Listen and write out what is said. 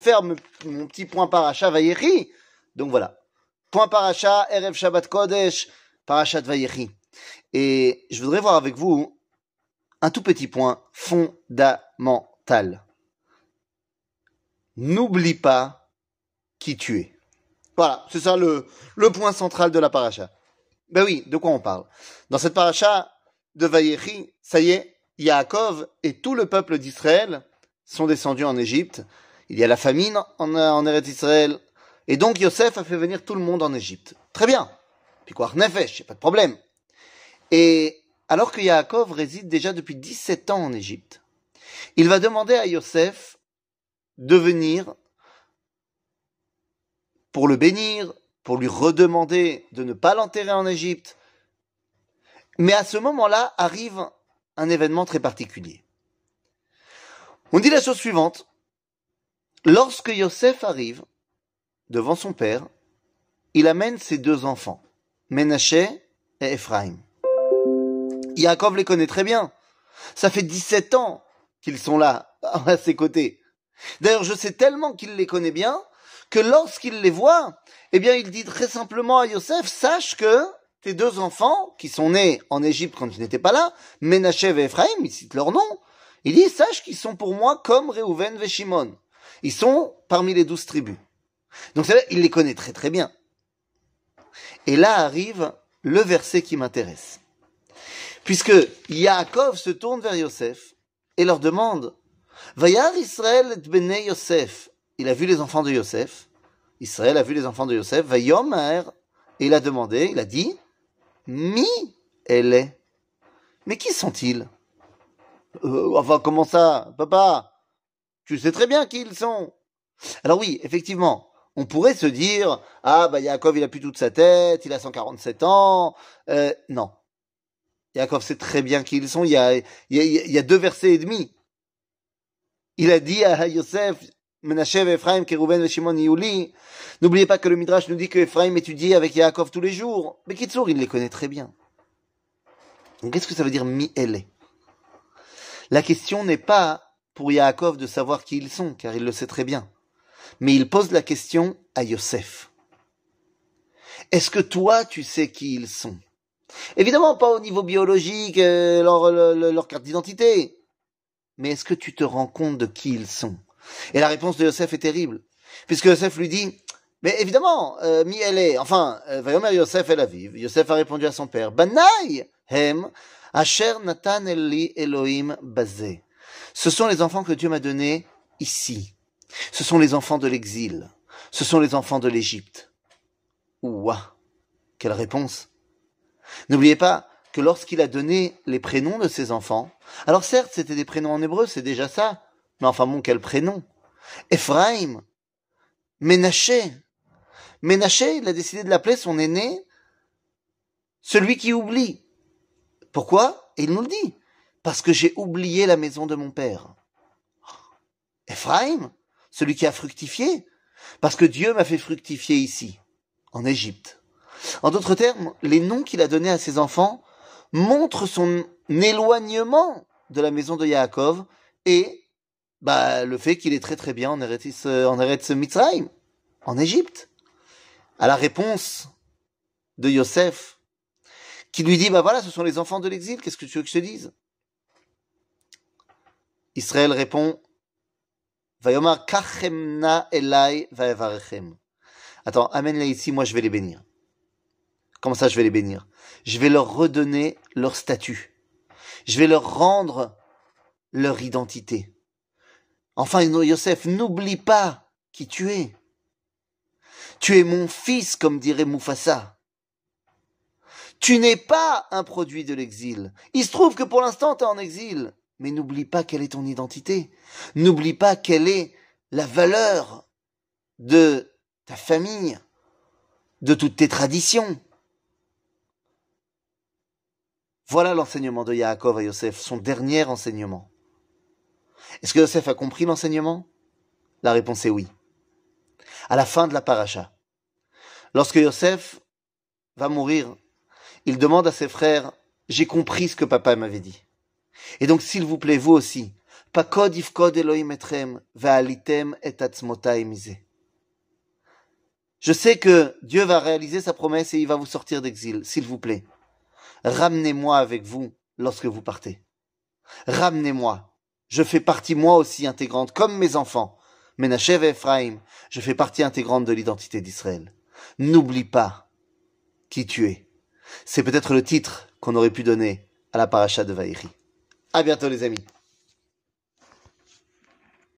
faire mon petit point paracha Vayechi. Donc voilà. Point paracha, Erev Shabbat Kodesh, parachat Vayechi. Et je voudrais voir avec vous un tout petit point fondamental. N'oublie pas qui tu es. Voilà, c'est ça le, le point central de la paracha. Ben oui, de quoi on parle? Dans cette paracha de Vayechi, ça y est, Yaakov et tout le peuple d'Israël sont descendus en Égypte. Il y a la famine en, en Eretz Israël. Et donc Yosef a fait venir tout le monde en Égypte. Très bien. Puis quoi, Nefesh, pas de problème. Et alors que Yaakov réside déjà depuis 17 ans en Égypte, il va demander à Yosef de venir pour le bénir, pour lui redemander de ne pas l'enterrer en Égypte. Mais à ce moment-là arrive un événement très particulier. On dit la chose suivante. Lorsque Yosef arrive devant son père, il amène ses deux enfants, Ménaché et Ephraim. Yaakov les connaît très bien. Ça fait 17 ans qu'ils sont là, à ses côtés. D'ailleurs, je sais tellement qu'il les connaît bien que lorsqu'il les voit, eh bien, il dit très simplement à Yosef, sache que tes deux enfants, qui sont nés en Égypte quand tu n'étais pas là, Ménaché et Ephraim, il cite leur nom, il dit, sache qu'ils sont pour moi comme Reuven et Shimon. Ils sont parmi les douze tribus. Donc c'est il les connaît très très bien. Et là arrive le verset qui m'intéresse. Puisque Yaakov se tourne vers Yosef et leur demande, Vayar Israël et Bene Yosef? Il a vu les enfants de Yosef. Israël a vu les enfants de Yosef. Vayomer. Et il a demandé, il a dit, Mi elle est. Mais qui sont-ils? Euh, Enfin, comment ça, papa Tu sais très bien qui ils sont. Alors oui, effectivement, on pourrait se dire, ah bah Yaakov il a plus toute sa tête, il a 147 ans. Euh, non. Yaakov sait très bien qui ils sont. Il y a, il y a, il y a deux versets et demi. Il a dit à Yosef, Menashev, Ephraim, Kerouben, Shimon, Yuli. N'oubliez pas que le Midrash nous dit que Ephraim étudie avec Yaakov tous les jours. Mais Kitsour, il les connaît très bien. Donc qu'est-ce que ça veut dire mi-ele La question n'est pas pour Yaakov de savoir qui ils sont, car il le sait très bien. Mais il pose la question à Yosef. Est-ce que toi, tu sais qui ils sont? Évidemment, pas au niveau biologique, euh, leur, carte d'identité. Mais est-ce que tu te rends compte de qui ils sont? Et la réponse de Yosef est terrible. Puisque Yosef lui dit, mais évidemment, euh, mi elle est, enfin, euh, Vayomer Yosef la vive. Yosef a répondu à son père, Banaï hem asher natan eli Elohim bazé. Ce sont les enfants que Dieu m'a donnés ici. Ce sont les enfants de l'exil. Ce sont les enfants de l'Égypte. Ouah, quelle réponse N'oubliez pas que lorsqu'il a donné les prénoms de ses enfants, alors certes c'était des prénoms en hébreu, c'est déjà ça, mais enfin bon, quel prénom Ephraim, Ménaché. Ménaché, il a décidé de l'appeler son aîné, celui qui oublie. Pourquoi? Et il nous le dit. Parce que j'ai oublié la maison de mon père. Ephraim, celui qui a fructifié. Parce que Dieu m'a fait fructifier ici, en Égypte. En d'autres termes, les noms qu'il a donnés à ses enfants montrent son éloignement de la maison de Yaakov et bah, le fait qu'il est très très bien en Eretz, en Eretz Mitzrayim, en Égypte. À la réponse de Yosef, qui lui dit, bah voilà, ce sont les enfants de l'exil, qu'est-ce que tu veux que je te dise? Israël répond, Vayomar kachemna elai vaevarechem. Attends, amène-les ici, moi je vais les bénir. Comment ça je vais les bénir? Je vais leur redonner leur statut. Je vais leur rendre leur identité. Enfin, Yosef, n'oublie pas qui tu es. Tu es mon fils, comme dirait Mufasa. Tu n'es pas un produit de l'exil. Il se trouve que pour l'instant, tu es en exil. Mais n'oublie pas quelle est ton identité. N'oublie pas quelle est la valeur de ta famille, de toutes tes traditions. Voilà l'enseignement de Yaakov à Yosef, son dernier enseignement. Est-ce que Yosef a compris l'enseignement? La réponse est oui. À la fin de la paracha, lorsque Yosef va mourir, il demande à ses frères, j'ai compris ce que papa m'avait dit. Et donc, s'il vous plaît, vous aussi, Pakod ifkod Elohim etrem, ve'alitem et. Je sais que Dieu va réaliser sa promesse et il va vous sortir d'exil, s'il vous plaît. Ramenez-moi avec vous lorsque vous partez. Ramenez-moi. Je fais partie moi aussi intégrante, comme mes enfants. Menachev et Ephraim, je fais partie intégrante de l'identité d'Israël. N'oublie pas qui tu es. C'est peut-être le titre qu'on aurait pu donner à la paracha de Vaïri. À bientôt les amis.